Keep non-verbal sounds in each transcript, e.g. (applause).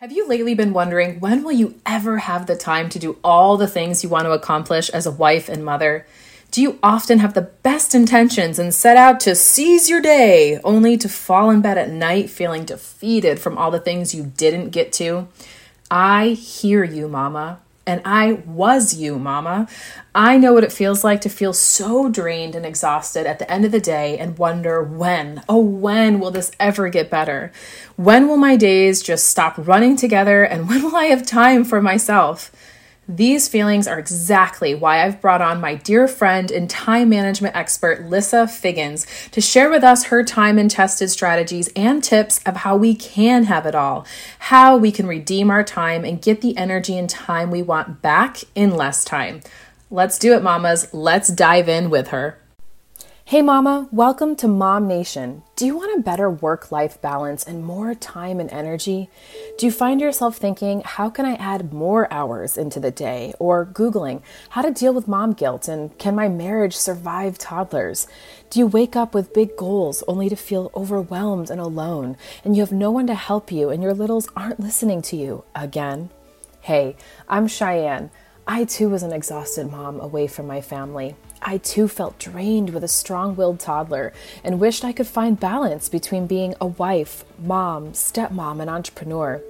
Have you lately been wondering when will you ever have the time to do all the things you want to accomplish as a wife and mother? Do you often have the best intentions and set out to seize your day, only to fall in bed at night feeling defeated from all the things you didn't get to? I hear you, Mama. And I was you, mama. I know what it feels like to feel so drained and exhausted at the end of the day and wonder when, oh, when will this ever get better? When will my days just stop running together and (laughs) when will I have time for myself? These feelings are exactly why I've brought on my dear friend and time management expert, Lissa Figgens, to share with us her time and tested strategies and tips of how we can have it all, how we can redeem our time and get the energy and time we want back in less time. Let's do it, mamas. Let's dive in with her. Hey, Mama, welcome to Mom Nation. Do you want a better work life balance and more time and energy? Do you find yourself thinking, how can I add more hours into the day? Or Googling, how to deal with mom guilt and can my marriage survive toddlers? Do you wake up with big goals only to feel overwhelmed and alone and you have no one to help you and your littles aren't listening to you again? Hey, I'm Cheyanne. I too was an exhausted mom away from my family. I too felt drained with a strong willed toddler and wished I could find balance between being a wife, mom, stepmom, and entrepreneur.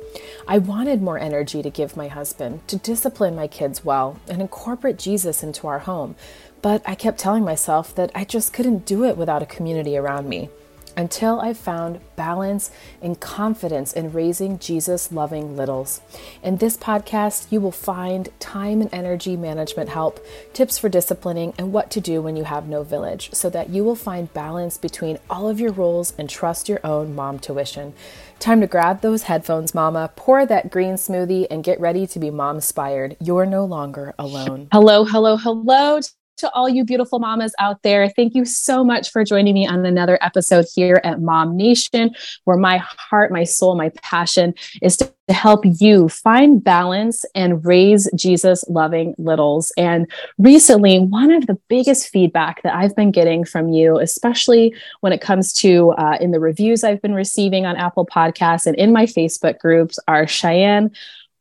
I wanted more energy to give my husband, to discipline my kids well, and incorporate Jesus into our home, but I kept telling myself that I just couldn't do it without a community around me until I found balance and confidence in raising Jesus loving littles. In this podcast, you will find time and energy management help, tips for disciplining, and what to do when you have no village so that you will find balance between all of your roles and trust your own mom tuition. Time to grab those headphones, mama, pour that green smoothie, and get ready to be mom inspired. You're no longer alone. Hello, hello, hello to all you beautiful mamas out there. Thank you so much for joining me on another episode here at Mom Nation, where my heart, my soul, my passion is to help you find balance and raise Jesus loving littles. And recently, one of the biggest feedback that I've been getting from you, especially when it comes to uh, in the reviews I've been receiving on Apple Podcasts and in my Facebook groups, are Cheyanne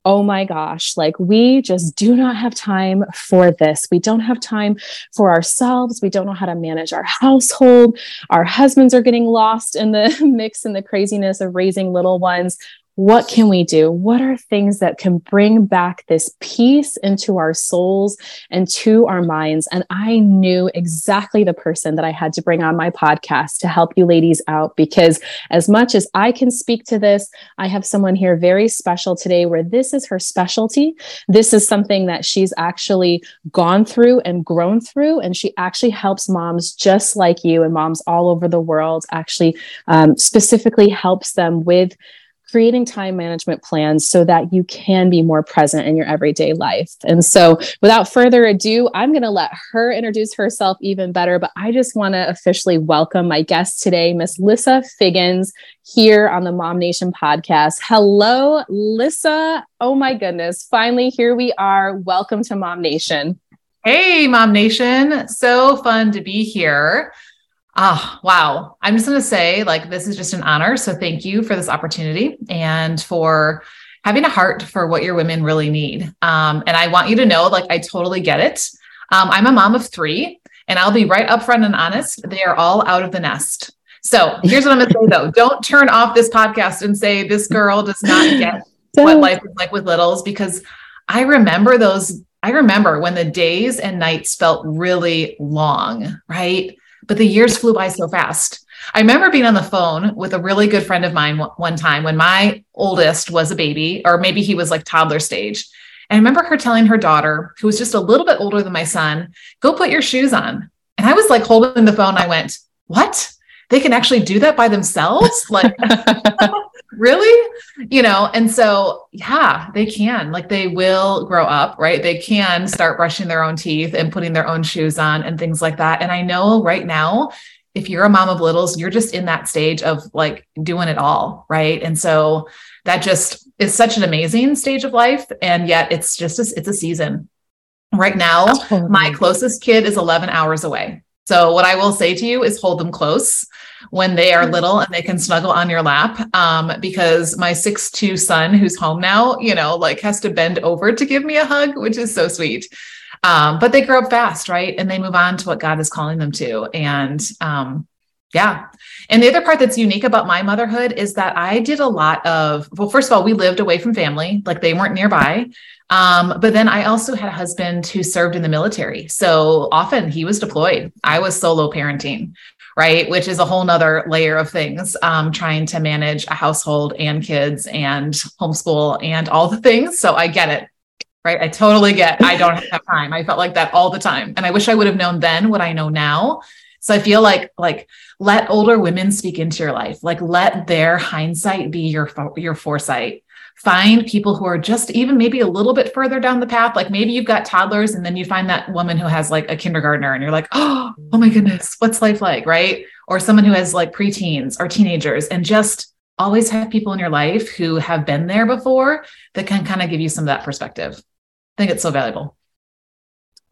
oh my gosh, like we just do not have time for this. We don't have time for ourselves. We don't know how to manage our household. Our husbands are getting lost in the (laughs) mix and the craziness of raising little ones what can we do? What are things that can bring back this peace into our souls and to our minds? And I knew exactly the person that I had to bring on my podcast to help you ladies out because, as much as I can speak to this, I have someone here very special today where this is her specialty. This is something that she's actually gone through and grown through. And she actually helps moms just like you and moms all over the world, actually, um, specifically helps them with creating time management plans so that you can be more present in your everyday life. And so, without further ado, I'm going to let her introduce herself even better. But I just want to officially welcome my guest today, Miss Lissa Figgens, here on the Mom Nation podcast. Hello, Lissa. Oh my goodness. Finally, here we are. Welcome to Mom Nation. Hey, Mom Nation. So fun to be here. Ah, wow. I'm just going to say, like, this is just an honor. So thank you for this opportunity and for having a heart for what your women really need. Um, and I want you to know, like, I totally get it. Um, I'm a mom of three, and I'll be right upfront and honest. They are all out of the nest. So here's what I'm going to say though (laughs) don't turn off this podcast and say, this girl does not get (laughs) what life is like with littles, because I remember those. I remember when the days and nights felt really long, right? But the years flew by so fast. I remember being on the phone with a really good friend of mine one time when my oldest was a baby, or maybe he was like toddler stage. And I remember her telling her daughter, who was just a little bit older than my son, go put your shoes on. And I was like holding the phone. I went, what? They can actually do that by themselves? Like, (laughs) really? You know, and so, yeah, they can. Like, they will grow up, right? They can start brushing their own teeth and putting their own shoes on and things like that. And I know right now, if you're a mom of littles, you're just in that stage of like doing it all, right? And so that just is such an amazing stage of life. And yet it's just, a, it's a season. Right now, my closest kid is 11 hours away. So, what I will say to you is hold them close when they are little and they can snuggle on your lap. Um, because my six two son, who's home now, you know, like has to bend over to give me a hug, which is so sweet. Um, but they grow up fast, right? And they move on to what God is calling them to. And um, yeah. And the other part that's unique about my motherhood is that I did a lot of, well, first of all, we lived away from family, like they weren't nearby. Um, but then I also had a husband who served in the military. So often he was deployed. I was solo parenting, right? Which is a whole nother layer of things, um, trying to manage a household and kids and homeschool and all the things. So I get it. Right. I totally get I don't have time. I felt like that all the time. And I wish I would have known then what I know now so I feel like like let older women speak into your life. Like let their hindsight be your your foresight. Find people who are just even maybe a little bit further down the path. Like maybe you've got toddlers and then you find that woman who has like a kindergartner and you're like, "Oh, oh my goodness, what's life like?" right? Or someone who has like preteens or teenagers and just always have people in your life who have been there before that can kind of give you some of that perspective. I think it's so valuable.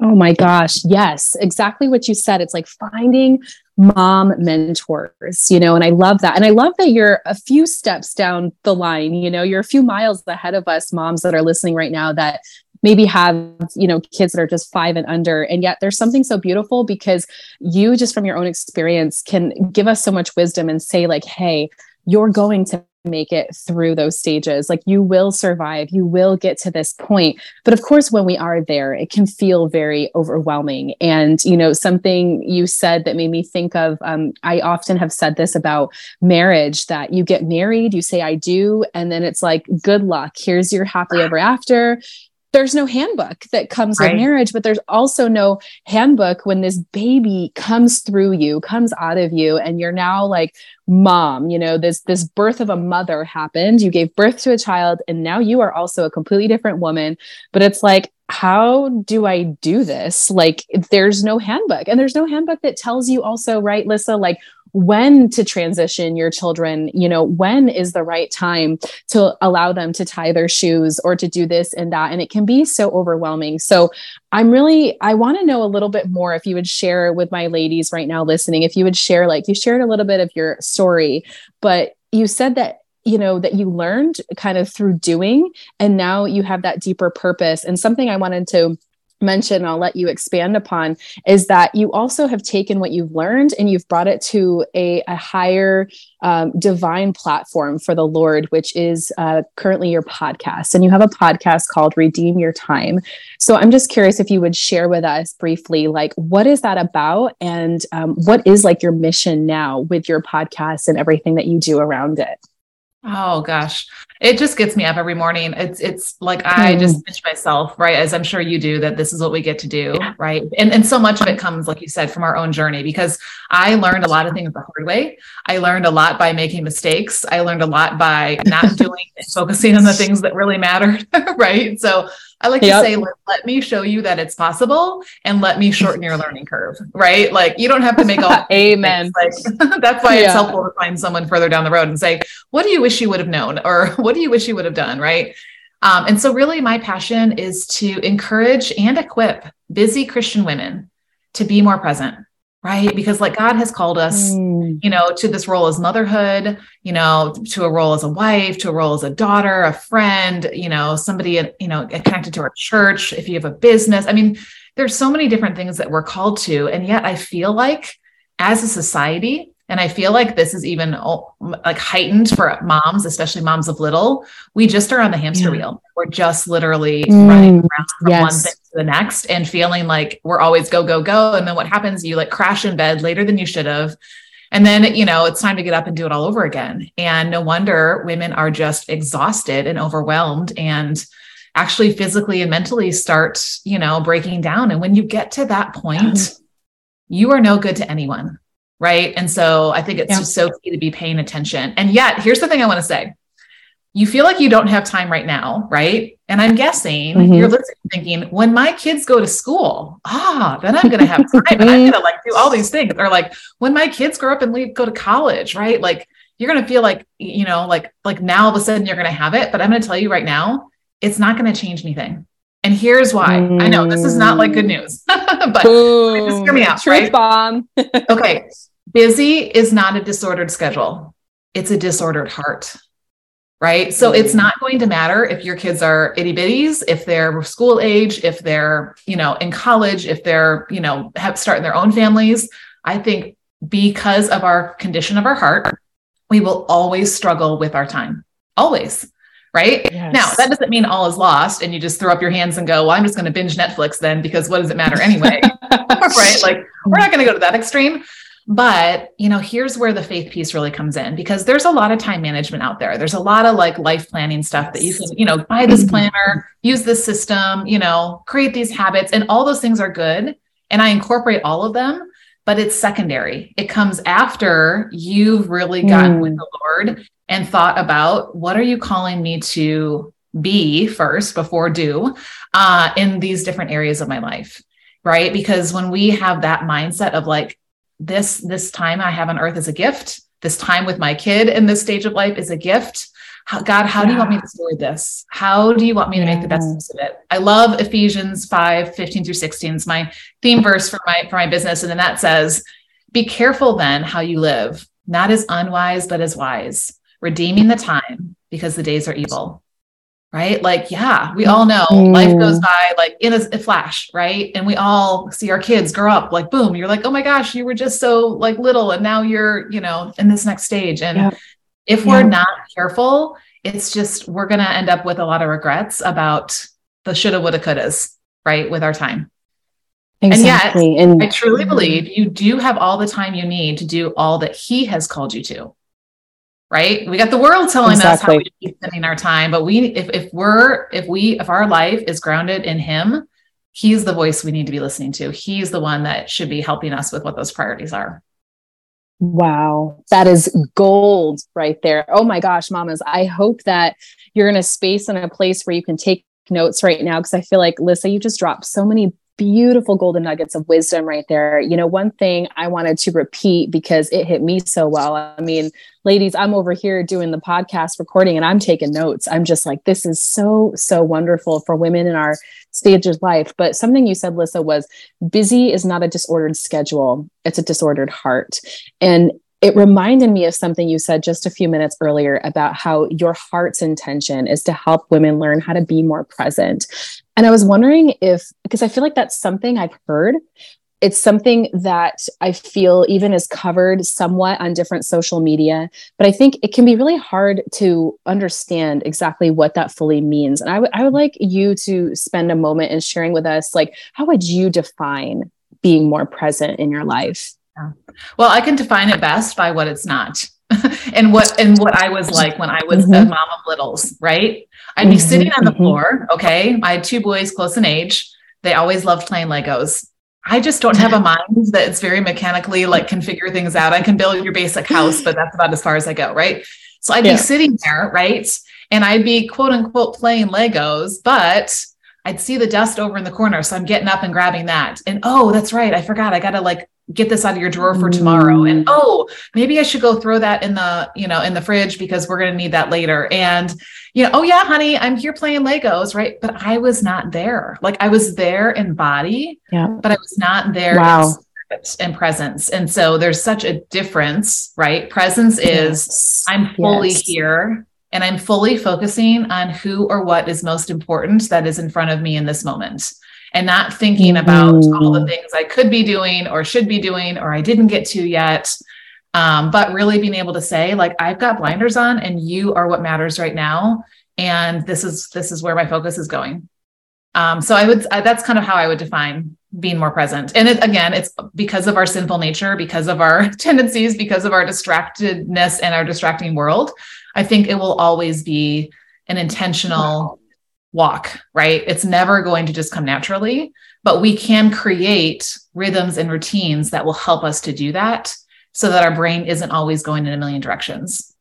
Oh my gosh. Yes, exactly what you said. It's like finding mom mentors, you know, and I love that. And I love that you're a few steps down the line, you know, you're a few miles ahead of us moms that are listening right now that maybe have you know kids that are just five and under and yet there's something so beautiful because you just from your own experience can give us so much wisdom and say like hey you're going to make it through those stages. Like you will survive, you will get to this point. But of course, when we are there, it can feel very overwhelming. And, you know, something you said that made me think of, um, I often have said this about marriage that you get married, you say, I do. And then it's like, good luck. Here's your happily ever after there's no handbook that comes right. with marriage, but there's also no handbook when this baby comes through you, comes out of you, and you're now like mom. You know, this this birth of a mother happened. You gave birth to a child, and now you are also a completely different woman. But it's like, how do I do this? Like, there's no handbook, and there's no handbook that tells you also, right, Lissa, like when to transition your children you know when is the right time to allow them to tie their shoes or to do this and that and it can be so overwhelming. So i'm really i want to know a little bit more if you would share with my ladies right now listening if you would share like you shared a little bit of your story but you said that you know that you learned kind of through doing and now you have that deeper purpose. And something i wanted to mention I'll let you expand upon is that you also have taken what you've learned and you've brought it to a, a higher um, divine platform for the Lord, which is uh, currently your podcast. And you have a podcast called Redeem Your Time. So I'm just curious if you would share with us briefly, like, what is that about? And um, what is like your mission now with your podcast and everything that you do around it? Oh gosh. It just gets me up every morning. It's it's like I mm. just pinch myself, right? As I'm sure you do, that this is what we get to do, yeah. right? And and so much of it comes, like you said, from our own journey because I learned a lot of things the hard way. I learned a lot by making mistakes. I learned a lot by not doing and focusing on the things that really mattered, (laughs) right? So I like yep. to say, let, let, me show you that it's possible and let me shorten your learning curve, right? Like you don't have to make all (laughs) amen. Like, (laughs) that's why yeah. it's helpful to find someone further down the road and say, what do you wish you would have known? Or (laughs) what do you wish you would have done? Right. Um, and so really my passion is to encourage and equip busy Christian women to be more present, right? Because like God has called us, mm. you know, to this role as motherhood, you know, to a role as a wife, to a role as a daughter, a friend, you know, somebody, you know, connected to our church, if you have a business. I mean, there's so many different things that we're called to. And yet I feel like as a society, and I feel like this is even like heightened for moms, especially moms of little. We just are on the hamster yeah. wheel. We're just literally mm, running around from yes. one thing to the next and feeling like we're always go, go, go. And then what happens? You like crash in bed later than you should have. And then, you know, it's time to get up and do it all over again. And no wonder women are just exhausted and overwhelmed and actually physically and mentally start, you know, breaking down. And when you get to that point, you are no good to anyone right? And so I think it's yeah. just so key to be paying attention. And yet, here's the thing I want to say. You feel like you don't have time right now, right? And I'm guessing mm-hmm. you're listening thinking, when my kids go to school, ah, then I'm gonna have time and I'm gonna like do all these things. Or like when my kids grow up and leave, go to college, right? Like you're gonna feel like, you know, like like now all of a sudden you're gonna have it. But I'm gonna tell you right now, it's not gonna change anything And here's why. Mm. I know this is not like good news, (laughs) but Boom. just hear me out. Truth right? bomb. (laughs) okay. Busy is not a disordered schedule. It's a disordered heart. Right. So mm. it's not going to matter if your kids are itty bitties, if they're school age, if they're, you know, in college, if they're, you know, have starting their own families. I think because of our condition of our heart, we will always struggle with our time. Always right? Yes. Now, that doesn't mean all is lost and you just throw up your hands and go, well, I'm just going to binge Netflix then because what does it matter anyway? (laughs) (laughs) right? Like, we're not going to go to that extreme. But, you know, here's where the faith piece really comes in because there's a lot of time management out there. There's a lot of like life planning stuff that you can, you know, buy this mm-hmm. planner, use this system, you know, create these habits, and all those things are good. And I incorporate all of them, but it's secondary. It comes after you've really gotten mm. with the Lord and thought about what are you calling me to be first before do uh, in these different areas of my life right because when we have that mindset of like this this time i have on earth is a gift. This time with my kid in this stage of life is a gift. How, god how yeah. do you want me to steward this? How do you want me to make the best use of it? I love ephesians 5 15 through 16 is my theme verse for my for my business. And then that says be careful then how you live not as unwise but as wise redeeming the time because the days are evil right like yeah we all know mm. life goes by like in a, a, flash right and we all see our kids grow up like boom you're like oh my gosh you were just so like little and now you're you know in this next stage and yeah. if we're not careful it's just we're going to end up with a lot of regrets about the shoulda woulda couldas right with our time exactly. and yet and i truly believe you do have all the time you need to do all that he has called you to right? We got the world telling exactly. us how we should be spending our time, but we if if we're if we if our life is grounded in him, he's the voice we need to be listening to. He's the one that should be helping us with what those priorities are. Wow, that is gold right there. Oh my gosh, mamas, I hope that you're in a space and a place where you can take notes right now because I feel like Lissa, you just dropped so many beautiful golden nuggets of wisdom right there. You know, one thing I wanted to repeat because it hit me so well. I mean, ladies, I'm over here doing the podcast recording and I'm taking notes. I'm just like, this is so, so wonderful for women in our stage of life. But something you said, Lissa, was busy is not a disordered schedule, it's a disordered heart. And it reminded me of something you said just a few minutes earlier about how your heart's intention is to help women learn how to be more present. And I was wondering if, because I feel like that's something I've heard. It's something that I feel even is covered somewhat on different social media, but I think it can be really hard to understand exactly what that fully means. And I would I would like you to spend a moment in sharing with us, like, how would you define being more present in your life? Well, I can define it best by what it's not. (laughs) and what and what I was like when I was mm-hmm. a mom of littles, right? I'd be mm-hmm. sitting on the mm-hmm. floor. Okay. I had two boys close in age. They always loved playing Legos. I just don't have a mind that's very mechanically like configure things out. I can build your basic house, but that's about as far as I go, right? So I'd yeah. be sitting there, right? And I'd be quote unquote playing Legos, but I'd see the dust over in the corner. So I'm getting up and grabbing that. And oh, that's right. I forgot. I got to like get this out of your drawer for tomorrow and mm. oh maybe i should go throw that in the you know in the fridge because we're going to need that later and you know oh yeah honey i'm here playing legos right but i was not there like i was there in body yeah but i was not there wow. in presence and so there's such a difference right presence is yes. i'm fully yes. here and i'm fully focusing on who or what is most important that is in front of me in this moment and not thinking about mm. all the things I could be doing or should be doing or I didn't get to yet. Um, but really being able to say, like, I've got blinders on and you are what matters right now. And this is this is where my focus is going. Um, so I would I, that's kind of how I would define being more present. And it, again, it's because of our sinful nature, because of our (laughs) tendencies, because of our distractedness and our distracting world. I think it will always be an intentional walk, right? It's never going to just come naturally, but we can create rhythms and routines that will help us to do that so that our brain isn't always going in a million directions.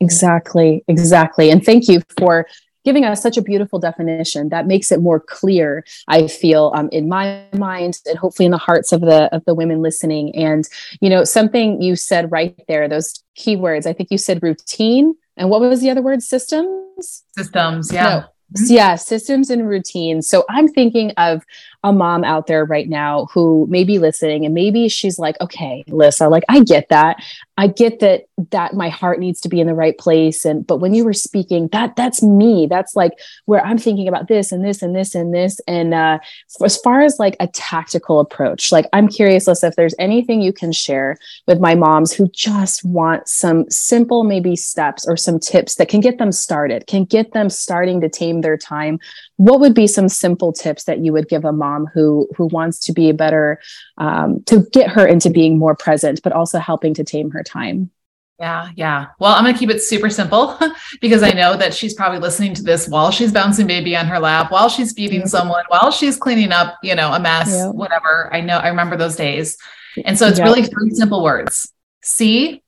Exactly, exactly. And thank you for giving us such a beautiful definition that makes it more clear i feel um, in my mind and hopefully in the hearts of the of the women listening and you know something you said right there those keywords i think you said routine and what was the other word systems systems yeah no, Mm-hmm. Yeah, systems and routines. So I'm thinking of a mom out there right now who may be listening and maybe she's like, okay, Lisa, like I get that. I get that that my heart needs to be in the right place. And but when you were speaking, that that's me. That's like where I'm thinking about this and this and this and this. And uh as far as like a tactical approach, like I'm curious, Lisa, if there's anything you can share with my moms who just want some simple maybe steps or some tips that can get them started, can get them starting to tame their time. What would be some simple tips that you would give a mom who who wants to be a better um, to get her into being more present, but also helping to tame her time? Yeah, yeah. Well, I'm going to keep it super simple (laughs) because I know that she's probably listening to this while she's bouncing baby on her lap, while she's feeding someone, while she's cleaning up, you know, a mess, whatever. I know I remember those days. And so it's really three simple words. See,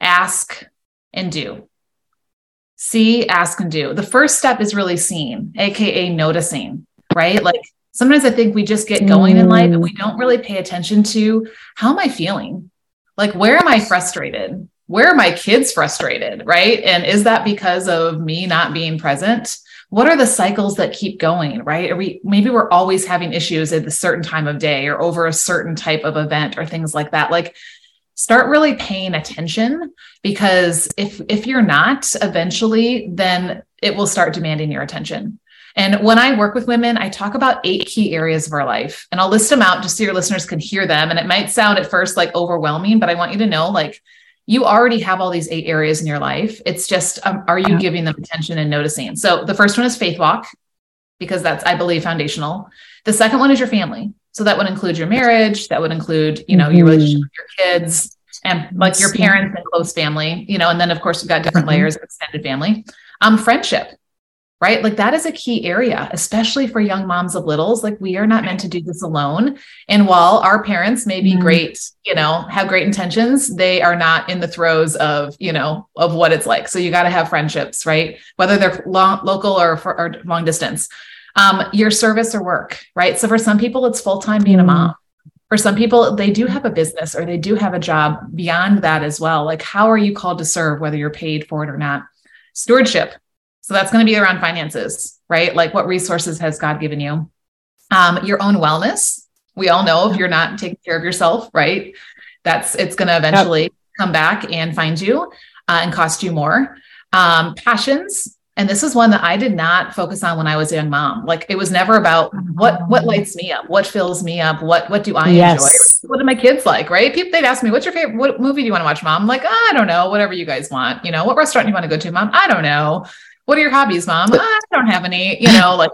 ask, and do. See, ask, and do. The first step is really seeing, aka noticing, right? Like sometimes I think we just get going in life and we don't really pay attention to how am I feeling? Like, where am I frustrated? Where are my kids frustrated? Right. And is that because of me not being present? What are the cycles that keep going? Right. Are we maybe we're always having issues at a certain time of day or over a certain type of event or things like that? Like, start really paying attention because if if you're not eventually then it will start demanding your attention and when I work with women, I talk about eight key areas of our life and I'll list them out just so your listeners can hear them. And it might sound at first like overwhelming, but I want you to know like you already have all these eight areas in your life. It's just, um, are you giving them attention and noticing? So the first one is faith walk, because that's, I believe, foundational. The second one is your family. So that would include your marriage, that would include, you know, mm-hmm. your relationship with your kids and like your parents and close family, you know, and then of course we've got different mm-hmm. layers of extended family. Um, friendship right? Like that is a key area, especially for young moms of littles. Like we are not meant to do this alone. And while our parents may be mm-hmm. great, you know, have great intentions, they are not in the throes of, you know, of what it's like. So you got to have friendships, right? Whether they're long, local or, for, or long distance. Um, your service or work, right? So for some people, it's full time being a mom. Mm-hmm. For some people, they do have a business or they do have a job beyond that as well. Like, how are you called to serve, whether you're paid for it or not? Stewardship, so that's going to be around finances, right? Like what resources has God given you? Um, your own wellness. We all know if you're not taking care of yourself, right? That's it's going to eventually come back and find you uh, and cost you more. Um, passions, and this is one that I did not focus on when I was a young mom. Like it was never about what what mm-hmm. lights me up, what fills me up, what what do I yes. enjoy, what do my kids like, right? People they'd ask me, "What's your favorite? What movie do you want to watch, mom?" I'm like, oh, I don't know, whatever you guys want. You know, what restaurant do you want to go to, mom? I don't know what are your hobbies, mom? Oh, I don't have any, you know, like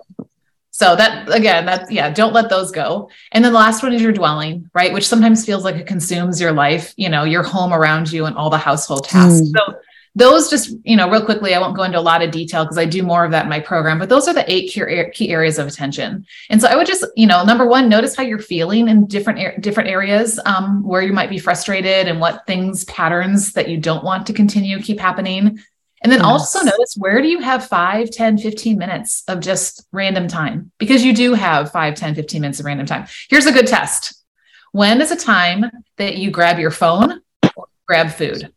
so that again, that yeah, don't let those go. And then the last one is your dwelling, right? Which sometimes feels like it consumes your life, you know, your home around you and all the household tasks. Mm. So those just, you know, real quickly, I won't go into a lot of detail because I do more of that in my program, but those are the eight key areas of attention. And so I would just, you know, number one, notice how you're feeling in different, different areas um, where you might be frustrated and what things, patterns that you don't want to continue keep happening. And then yes. also notice where do you have 5, 10, 15 minutes of just random time? Because you do have 5, 10, 15 minutes of random time. Here's a good test. When is a time that you grab your phone or grab food?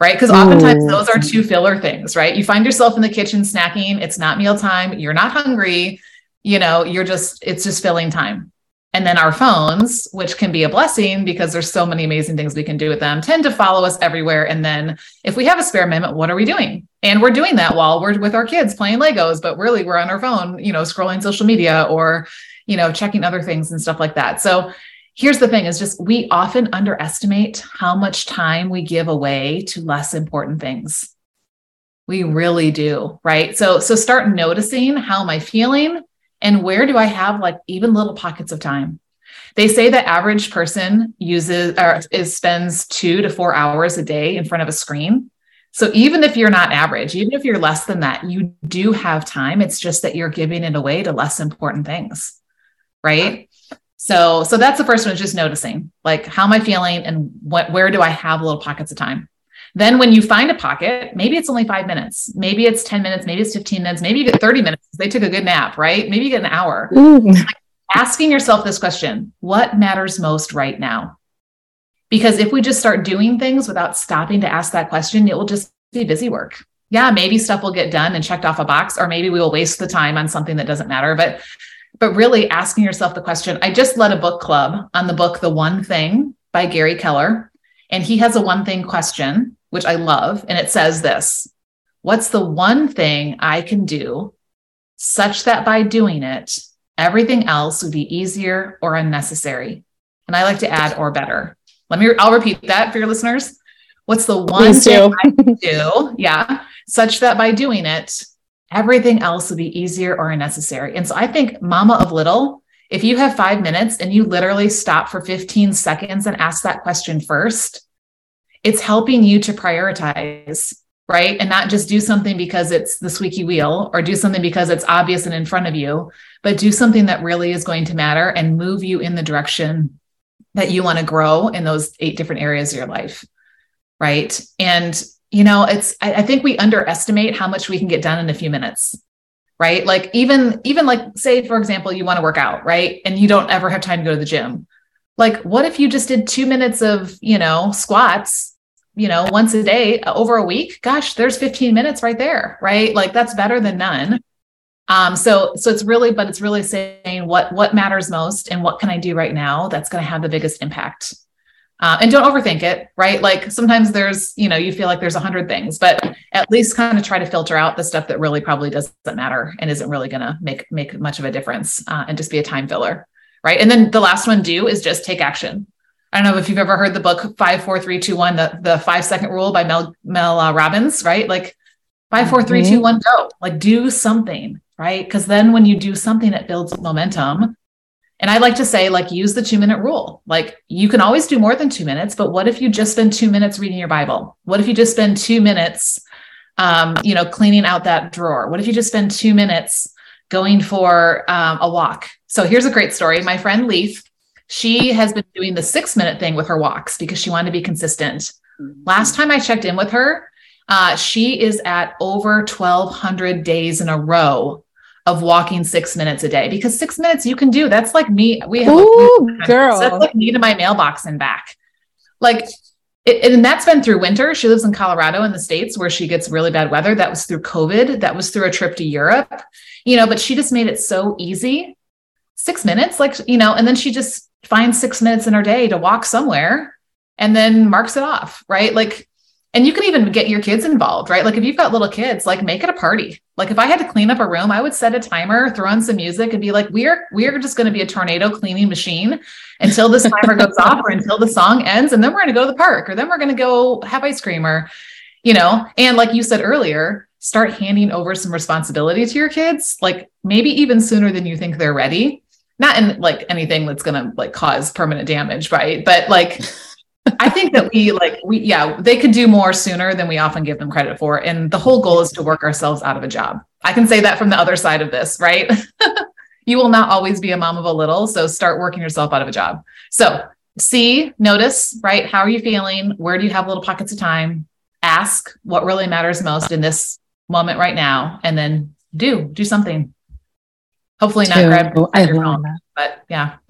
Right? Because oftentimes those are two filler things, right? You find yourself in the kitchen snacking, it's not meal time, you're not hungry, you know, you're just, it's just filling time. And then our phones, which can be a blessing because there's so many amazing things we can do with them, tend to follow us everywhere. And then if we have a spare moment, what are we doing? And we're doing that while we're with our kids playing Legos, but really we're on our phone, you know, scrolling social media or, you know, checking other things and stuff like that. So here's the thing is just we often underestimate how much time we give away to less important things. We really do, right? So so start noticing how am I feeling? And where do I have like even little pockets of time? They say the average person uses or is spends two to four hours a day in front of a screen. So even if you're not average, even if you're less than that, you do have time. It's just that you're giving it away to less important things. Right. So, so that's the first one is just noticing like, how am I feeling and what, where do I have little pockets of time? Then when you find a pocket, maybe it's only five minutes, maybe it's 10 minutes, maybe it's 15 minutes, maybe you get 30 minutes. They took a good nap, right? Maybe you get an hour. Asking yourself this question what matters most right now? Because if we just start doing things without stopping to ask that question, it will just be busy work. yeah, maybe stuff will get done and checked off a box, or maybe we will waste the time on something that doesn't matter. But but really asking yourself the question. I just led a book club on the book The One Thing by Gary Keller. And he has a one thing question, which I love. And it says this What's the one thing I can do such that by doing it, everything else would be easier or unnecessary? And I like to add or better. Let me, I'll repeat that for your listeners. What's the one Please thing do. I can do? Yeah. Such that by doing it, everything else will be easier or unnecessary. And so I think mama of little, if you have five minutes and you literally stop for 15 seconds and ask that question first, it's helping you to prioritize, right? And not just do something because it's the squeaky wheel or do something because it's obvious and in front of you, but do something that really is going to matter and move you in the direction that you want to grow in those eight different areas of your life. Right. And you know, it's, I, I think we underestimate how much we can get done in a few minutes right? Like even even like say for example you want to work out right? And you don't ever have time to go to the gym. Like what if you just did 2 minutes of you know squats you know once a day uh, over a week? Gosh there's 15 minutes right there right? Like that's better than none. Um so so it's really but it's really saying what what matters most and what can i do right now that's going to have the biggest impact uh, and don't overthink it right? Like sometimes there's you know you feel like there's a hundred things but at least kind of try to filter out the stuff that really probably doesn't matter and isn't really going to make make much of a difference uh, and just be a time filler right? And then the last one do is just take action. I don't know if you've ever heard the book five four three two one the, the five second rule by mel mel uh, robbins right? Like five four three two mm-hmm. one go. Like do something right? Because then when you do something it builds momentum and I like to say, like, use the two minute rule. Like, you can always do more than two minutes, but what if you just spend two minutes reading your Bible? What if you just spend two minutes, um, you know, cleaning out that drawer? What if you just spend two minutes going for um, a walk? So here's a great story. My friend Leaf, she has been doing the six minute thing with her walks because she wanted to be consistent. Mm-hmm. Last time I checked in with her, uh, she is at over 1,200 days in a row of walking six minutes a day because six minutes you can do. That's like me. We have Ooh, girl. That's like me to my mailbox and back. Like, it, and that's been through winter. She lives in Colorado in the States where she gets really bad weather. That was through COVID. That was through a trip to Europe, you know, but she just made it so easy. Six minutes, like, you know, and then she just finds six minutes in her day to walk somewhere and then marks it off, right? Like, and you can even get your kids involved, right? Like if you've got little kids, like make it a party. Like if I had to clean up a room, I would set a timer, throw on some music and be like, we're we're just going to be a tornado cleaning machine until this timer goes off or until the song ends. And then we're going to go to the park or then we're going to go have ice cream or, you know, and like you said earlier, start handing over some responsibility to your kids, like maybe even sooner than you think they're ready. Not in like anything that's going to like cause permanent damage, right? But like I think that we like we yeah, they could do more sooner than we often give them credit for. And the whole goal is to work ourselves out of a job. I can say that from the other side of this, right? (laughs) you will not always be a mom of a little, so start working yourself out of a job. So, see, notice, right? How are you feeling? Where do you have little pockets of time? Ask what really matters most in this moment right now and then do do something. Hopefully not grab your phone. That but yeah. (laughs)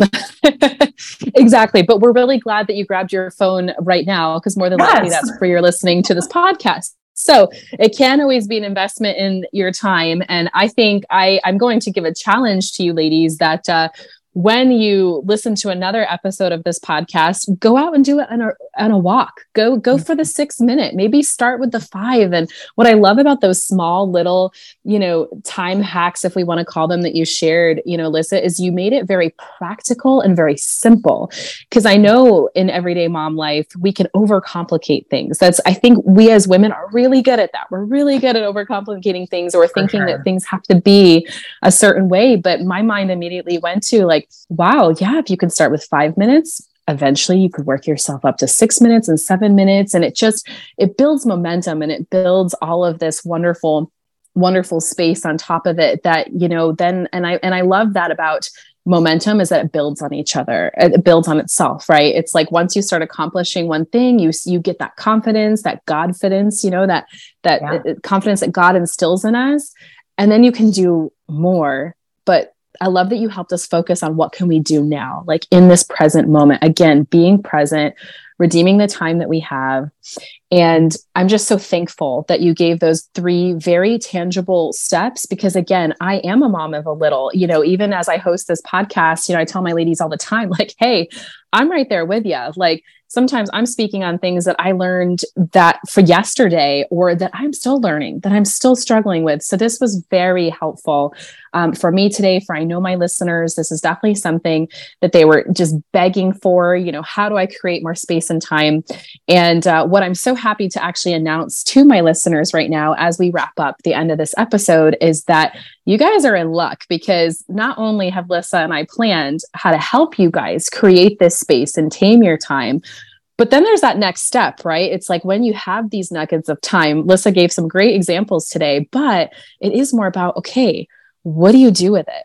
exactly. But we're really glad that you grabbed your phone right now because more than yes. likely that's where you're listening to this podcast. So it can always be an investment in your time. And I think I, I'm going to give a challenge to you ladies that uh, when you listen to another episode of this podcast, go out and do it on a, on a walk. Go go mm-hmm. for the six minute. Maybe start with the five. And what I love about those small little, you know, time hacks, if we want to call them, that you shared, you know, Lissa, is you made it very practical and very simple. Because I know in everyday mom life we can overcomplicate things. That's I think we as women are really good at that. We're really good at overcomplicating things or thinking sure. that things have to be a certain way. But my mind immediately went to like like, wow, yeah, if you can start with five minutes, eventually you could work yourself up to six minutes and seven minutes. And it just, it builds momentum and it builds all of this wonderful, wonderful space on top of it that, you know, then, and I, and I love that about momentum is that it builds on each other it builds on itself right it's like once you start accomplishing one thing you you get that confidence that godfidence you know that that yeah. confidence that god instills in us and then you can do more but I love that you helped us focus on what can we do now, like in this present moment. Again, being present, redeeming the time that we have, And I'm just so thankful that you gave those three very tangible steps because, again, I am a mom of a little. You know, even as I host this podcast, you know, I tell my ladies all the time, like, hey, I'm right there with you. Like, sometimes I'm speaking on things that I learned that for yesterday or that I'm still learning, that I'm still struggling with. So this was very helpful um, for me today. For I know my listeners, this is definitely something that they were just begging for. You know, how do I create more space and time? And uh, what I'm so happy to actually announce to my listeners right now as we wrap up the end of this episode is that you guys are in luck because not only have Lissa and I planned how to help you guys create this space and tame your time, but then there's that next step, right? It's like when you have these nuggets of time, Lissa gave some great examples today, but it is more about, okay, what do you do with it?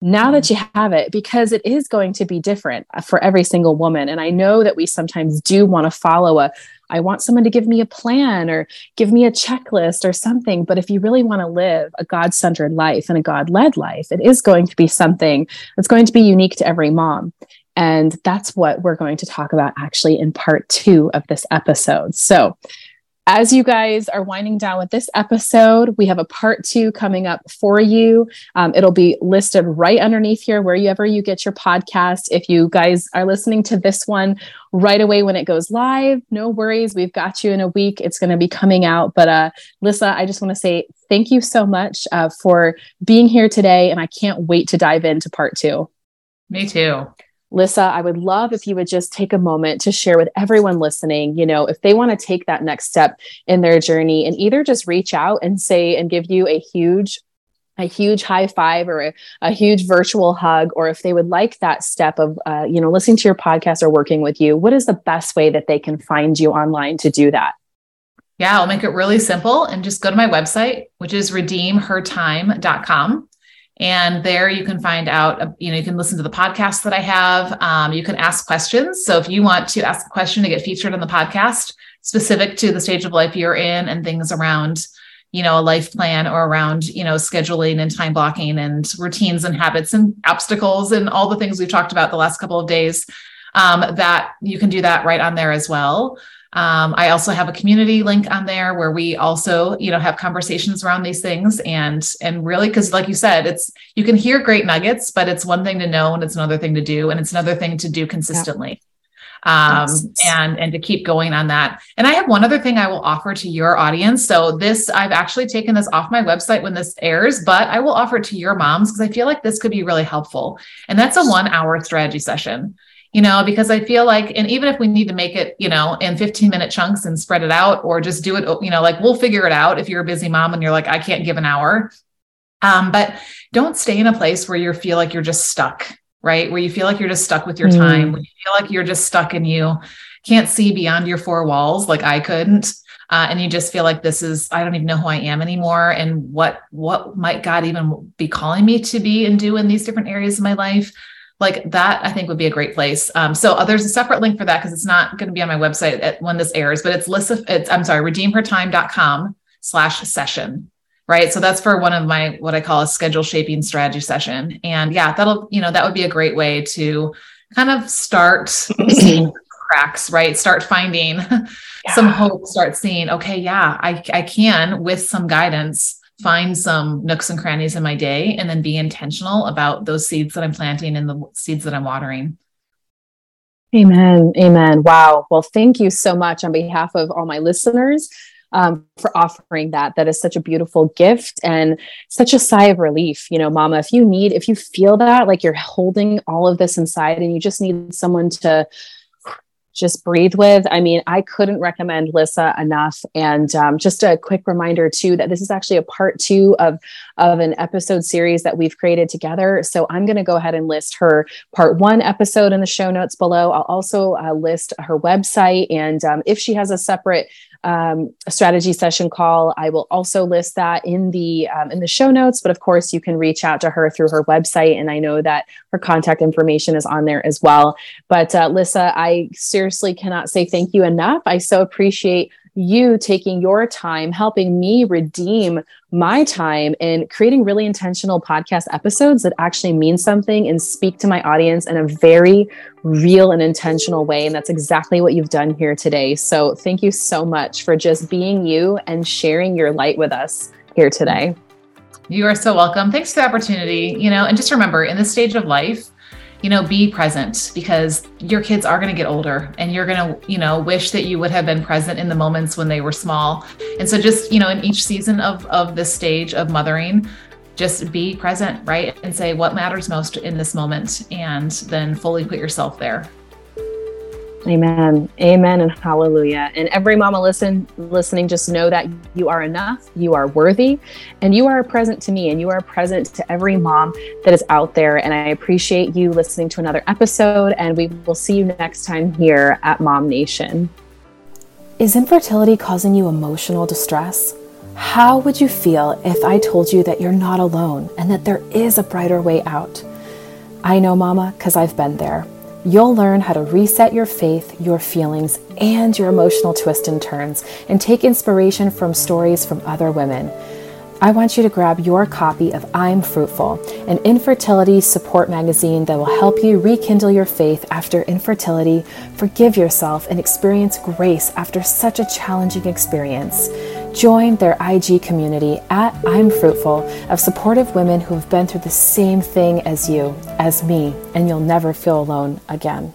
Now that mm-hmm. you have it, because it is going to be different for every single woman. And I know that we sometimes do want to follow a, I want someone to give me a plan or give me a checklist or something. But if you really want to live a God centered life and a God led life, it is going to be something that's going to be unique to every mom. And that's what we're going to talk about actually in part two of this episode. So, as you guys are winding down with this episode, we have a part two coming up for you. Um, it'll be listed right underneath here, wherever you get your podcast. If you guys are listening to this one right away when it goes live, no worries. We've got you in a week. It's going to be coming out. But uh, Lissa, I just want to say thank you so much uh, for being here today. And I can't wait to dive into part two. Me too. Lissa, I would love if you would just take a moment to share with everyone listening, you know, if they want to take that next step in their journey and either just reach out and say and give you a huge a huge high five or a, a, huge virtual hug or if they would like that step of uh, you know listening to your podcast or working with you what is the best way that they can find you online to do that? Yeah i'll make it really simple and just go to my website which is redeemhertime.com and there you can find out, uh, you know, you can listen to the podcast that I have. Um, you can ask questions. So if you want to ask a question to get featured on the podcast specific to the stage of life you're in and things around, you know, a life plan or around, you know, scheduling and time blocking and routines and habits and obstacles and all the things we've talked about the last couple of days, um, that you can do that right on there as well. Um, I also have a community link on there where we also, you know, have conversations around these things and and really because like you said, it's you can hear great nuggets, but it's one thing to know and it's another thing to do, and it's another thing to do consistently. Yeah. Um, yes. and and to keep going on that. And I have one other thing I will offer to your audience. So this I've actually taken this off my website when this airs, but I will offer it to your moms because I feel like this could be really helpful. And that's a one hour strategy session you know, because I feel like, and even if we need to make it, you know, in 15 minute chunks and spread it out or just do it, you know, like we'll figure it out if you're a busy mom and you're like, I can't give an hour. Um, but don't stay in a place where you feel like you're just stuck, right? Where you feel like you're just stuck with your mm. time, where you feel like you're just stuck and you can't see beyond your four walls like I couldn't. Uh, and you just feel like this is i don't even know who i am anymore and what what might god even be calling me to be and do in these different areas of my life like that i think would be a great place. Um, so uh, there's a separate link for that because it's not going to be on my website at, when this airs but it's list of, it's i'm sorry redeemhertime.com slash session right? So that's for one of my what i call a schedule shaping strategy session. And yeah that'll you know that would be a great way to kind of start seeing cracks right? Start finding (laughs) yeah. some hope start seeing okay yeah i i can with some guidance find some nooks and crannies in my day and then be intentional about those seeds that I'm planting and the seeds that I'm watering. Amen. Amen. Wow. Well, thank you so much on behalf of all my listeners um, for offering that. That is such a beautiful gift and such a sigh of relief. You know, mama, if you need, if you feel that like you're holding all of this inside and you just need someone to just breathe with. I mean, I couldn't recommend Lissa enough. And um, just a quick reminder too that this is actually a part two of of an episode series that we've created together. So I'm going to go ahead and list her part one episode in the show notes below. I'll also uh, list her website and um, if she has a separate um, strategy session call. I will also list that in the um, in the show notes. But of course, you can reach out to her through her website, and I know that her contact information is on there as well. But uh, Lissa, I seriously cannot say thank you enough. I so appreciate you taking your time, helping me redeem my time and creating really intentional podcast episodes that actually mean something and speak to my audience in a very real and intentional way. And that's exactly what you've done here today. So thank you so much for just being you and sharing your light with us here today. You are so welcome. Thanks for the opportunity. You know, and just remember in this stage of life, you know, be present because your kids are going to get older and you're going to, you know, wish that you would have been present in the moments when they were small. And so just, you know, in each season of of this stage of mothering, just be present, right? And say what matters most in this moment and then fully put yourself there. Amen. Amen and hallelujah. And every mama listen listening just know that you are enough, you are worthy, and you are present to me and you are present to every mom that is out there and I appreciate you listening to another episode and we will see you next time here at Mom Nation. Is infertility causing you emotional distress? How would you feel if I told you that you're not alone and that there is a brighter way out? I know, Mama, because I've been there. You'll learn how to reset your faith, your feelings, and your emotional twists and turns, and take inspiration from stories from other women. I want you to grab your copy of I'm Fruitful, an infertility support magazine that will help you rekindle your faith after infertility, forgive yourself, and experience grace after such a challenging experience. Join their IG community at I'm Fruitful of supportive women who have been through the same thing as you, as me, and you'll never feel alone again.